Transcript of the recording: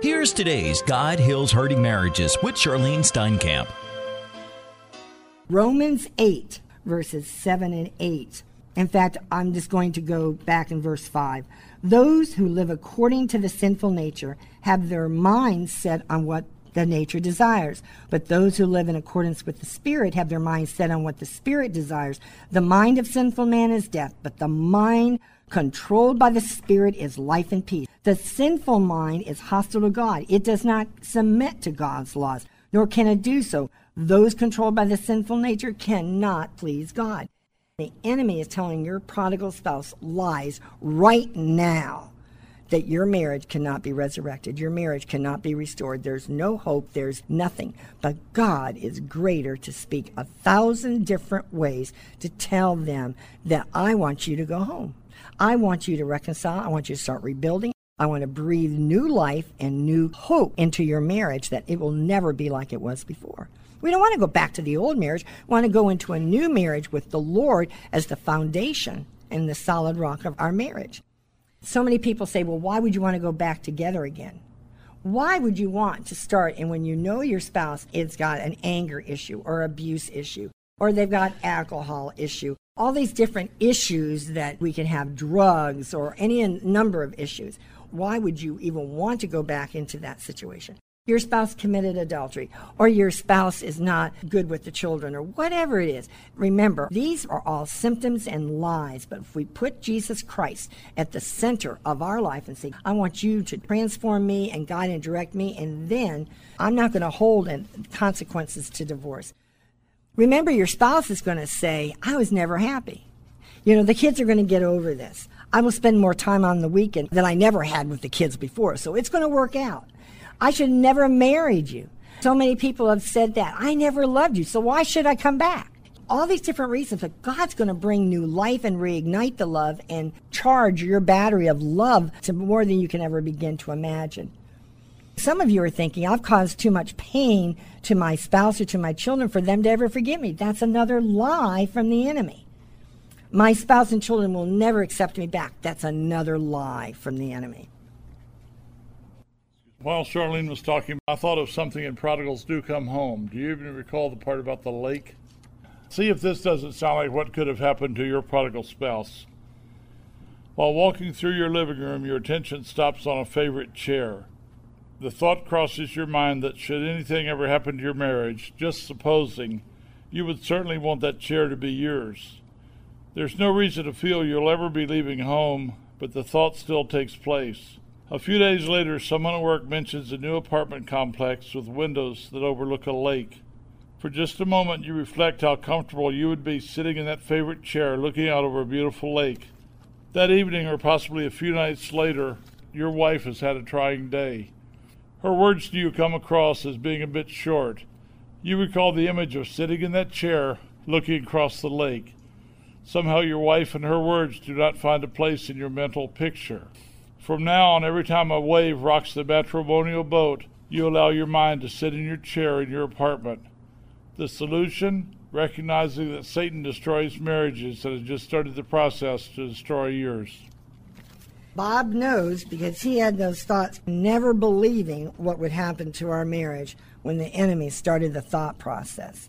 Here's today's God Heals Hurting Marriages with Charlyne Steinkamp. Romans 8, verses 7 and 8. In fact, I'm just going to go back in verse 5. Those who live according to the sinful nature have their minds set on what the nature desires. But those who live in accordance with the Spirit have their minds set on what the Spirit desires. The mind of sinful man is death, but the mind controlled by the Spirit is life and peace. The sinful mind is hostile to God. It does not submit to God's laws, nor can it do so. Those controlled by the sinful nature cannot please God. The enemy is telling your prodigal spouse lies right now that your marriage cannot be resurrected. Your marriage cannot be restored. There's no hope. There's nothing. But God is greater to speak a thousand different ways to tell them that I want you to go home. I want you to reconcile. I want you to start rebuilding. I want to breathe new life and new hope into your marriage that it will never be like it was before. We don't want to go back to the old marriage. We want to go into a new marriage with the Lord as the foundation and the solid rock of our marriage. So many people say, well, why would you want to go back together again? Why would you want to start and when you know your spouse it's got an anger issue or abuse issue or they've got alcohol issue, all these different issues that we can have drugs or any number of issues. Why would you even want to go back into that situation? Your spouse committed adultery, or your spouse is not good with the children, or whatever it is. Remember, these are all symptoms and lies. But if we put Jesus Christ at the center of our life and say, I want you to transform me and guide and direct me, and then I'm not going to hold consequences to divorce. Remember, your spouse is going to say, I was never happy. You know, the kids are going to get over this. I will spend more time on the weekend than I never had with the kids before, so it's going to work out. I should never have married you. So many people have said that. I never loved you, so why should I come back? All these different reasons, but God's going to bring new life and reignite the love and charge your battery of love to more than you can ever begin to imagine. Some of you are thinking, I've caused too much pain to my spouse or to my children for them to ever forgive me. That's another lie from the enemy. My spouse and children will never accept me back. That's another lie from the enemy. While Charlyne was talking, I thought of something in Prodigals Do Come Home. Do you even recall the part about the lake? See if this doesn't sound like what could have happened to your prodigal spouse. While walking through your living room, your attention stops on a favorite chair. The thought crosses your mind that should anything ever happen to your marriage, just supposing, you would certainly want that chair to be yours. There's no reason to feel you'll ever be leaving home, but the thought still takes place. A few days later, someone at work mentions a new apartment complex with windows that overlook a lake. For just a moment, you reflect how comfortable you would be sitting in that favorite chair looking out over a beautiful lake. That evening, or possibly a few nights later, your wife has had a trying day. Her words to you come across as being a bit short. You recall the image of sitting in that chair looking across the lake. Somehow, your wife and her words do not find a place in your mental picture. From now on, every time a wave rocks the matrimonial boat, you allow your mind to sit in your chair in your apartment. The solution? Recognizing that Satan destroys marriages and has just started the process to destroy yours. Bob knows because he had those thoughts, never believing what would happen to our marriage when the enemy started the thought process.